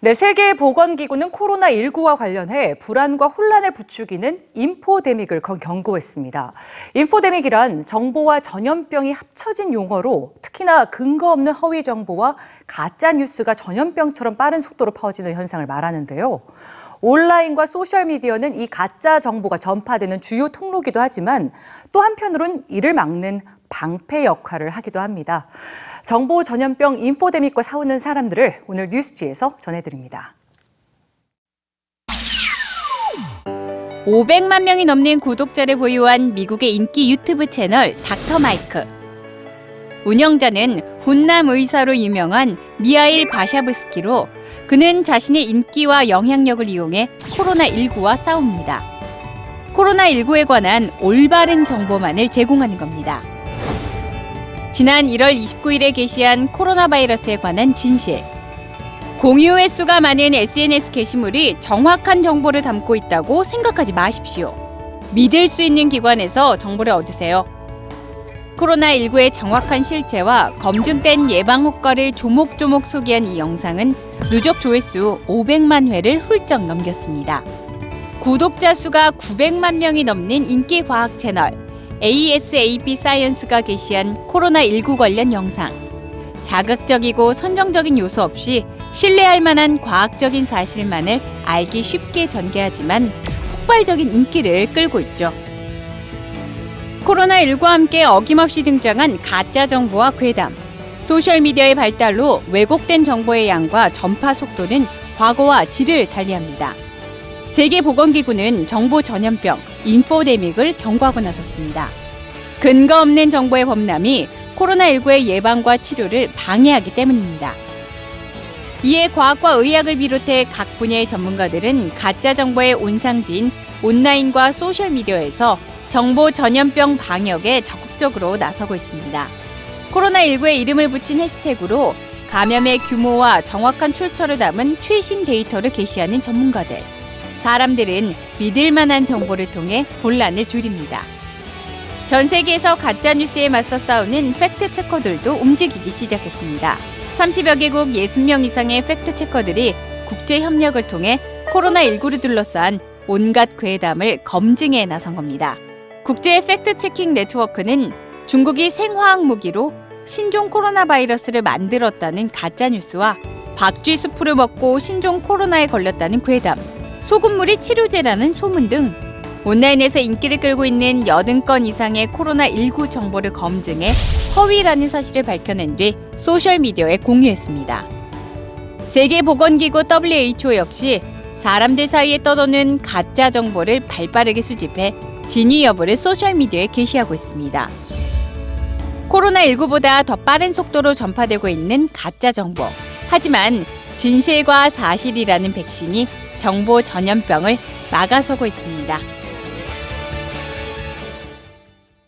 네, 세계보건기구는 코로나19와 관련해 불안과 혼란을 부추기는 인포데믹을 건- 경고했습니다. 인포데믹이란 정보와 전염병이 합쳐진 용어로 특히나 근거 없는 허위 정보와 가짜 뉴스가 전염병처럼 빠른 속도로 퍼지는 현상을 말하는데요. 온라인과 소셜미디어는 이 가짜 정보가 전파되는 주요 통로기도 하지만 또 한편으론 이를 막는 방패 역할을 하기도 합니다. 정보 전염병 인포데믹과 싸우는 사람들을 오늘 뉴스지에서 전해드립니다. 500만 명이 넘는 구독자를 보유한 미국의 인기 유튜브 채널 닥터 마이크. 운영자는 훈남 의사로 유명한 미하일 바샤브스키로 그는 자신의 인기와 영향력을 이용해 코로나19와 싸웁니다. 코로나19에 관한 올바른 정보만을 제공하는 겁니다. 지난 1월 29일에 게시한 코로나 바이러스에 관한 진실. 공유 횟수가 많은 SNS 게시물이 정확한 정보를 담고 있다고 생각하지 마십시오. 믿을 수 있는 기관에서 정보를 얻으세요. 코로나19의 정확한 실체와 검증된 예방 효과를 조목조목 소개한 이 영상은 누적 조회수 500만 회를 훌쩍 넘겼습니다. 구독자 수가 900만 명이 넘는 인기 과학 채널 ASAP 사이언스가 게시한 코로나19 관련 영상. 자극적이고 선정적인 요소 없이 신뢰할 만한 과학적인 사실만을 알기 쉽게 전개하지만 폭발적인 인기를 끌고 있죠. 코로나19와 함께 어김없이 등장한 가짜 정보와 괴담. 소셜미디어의 발달로 왜곡된 정보의 양과 전파 속도는 과거와 질을 달리합니다. 세계보건기구는 정보 전염병, 인포데믹을 경고하고 나섰습니다. 근거 없는 정보의 범람이 코로나19의 예방과 치료를 방해하기 때문입니다. 이에 과학과 의학을 비롯해 각 분야의 전문가들은 가짜 정보의 온상지인 온라인과 소셜미디어에서 정보 전염병 방역에 적극적으로 나서고 있습니다. 코로나19에 이름을 붙인 해시태그로 감염의 규모와 정확한 출처를 담은 최신 데이터를 게시하는 전문가들. 사람들은 믿을 만한 정보를 통해 혼란을 줄입니다. 전 세계에서 가짜 뉴스에 맞서 싸우는 fact checker들도 움직이기 시작했습니다. 30여 개국 60명 이상의 fact checker들이 국제 협력을 통해 코로나19를 둘러싼 온갖 괴담을 검증에 나선 겁니다. 국제 fact checking 네트워크는 중국이 생화학 무기로 신종 코로나 바이러스를 만들었다는 가짜 뉴스와 박쥐 수프를 먹고 신종 코로나에 걸렸다는 괴담, 소금물이 치료제라는 소문 등 온라인에서 인기를 끌고 있는 80건 이상의 코로나19 정보를 검증해 허위라는 사실을 밝혀낸 뒤 소셜미디어에 공유했습니다. 세계보건기구 WHO 역시 사람들 사이에 떠도는 가짜 정보를 발빠르게 수집해 진위 여부를 소셜미디어에 게시하고 있습니다. 코로나19보다 더 빠른 속도로 전파되고 있는 가짜 정보. 하지만 진실과 사실이라는 백신이 정보 전염병을 막아서고 있습니다.